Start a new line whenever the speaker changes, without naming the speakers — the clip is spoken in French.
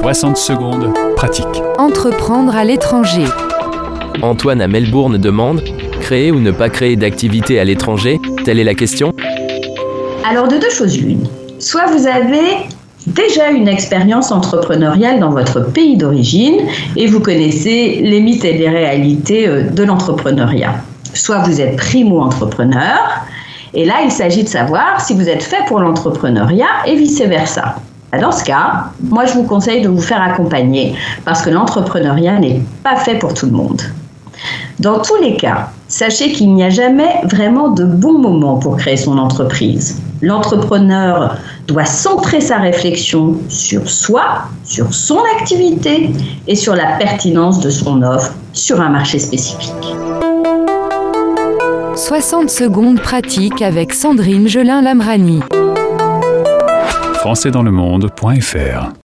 60 secondes, pratique.
Entreprendre à l'étranger.
Antoine à Melbourne demande Créer ou ne pas créer d'activité à l'étranger Telle est la question
Alors, de deux choses l'une. Soit vous avez déjà une expérience entrepreneuriale dans votre pays d'origine et vous connaissez les mythes et les réalités euh, de l'entrepreneuriat. Soit vous êtes primo-entrepreneur et là, il s'agit de savoir si vous êtes fait pour l'entrepreneuriat et vice-versa. Dans ce cas, moi, je vous conseille de vous faire accompagner parce que l'entrepreneuriat n'est pas fait pour tout le monde. Dans tous les cas, sachez qu'il n'y a jamais vraiment de bon moment pour créer son entreprise. L'entrepreneur doit centrer sa réflexion sur soi, sur son activité et sur la pertinence de son offre sur un marché spécifique.
60 secondes pratique avec Sandrine Gelin-Lamrani.
françaisdanslemonde.fr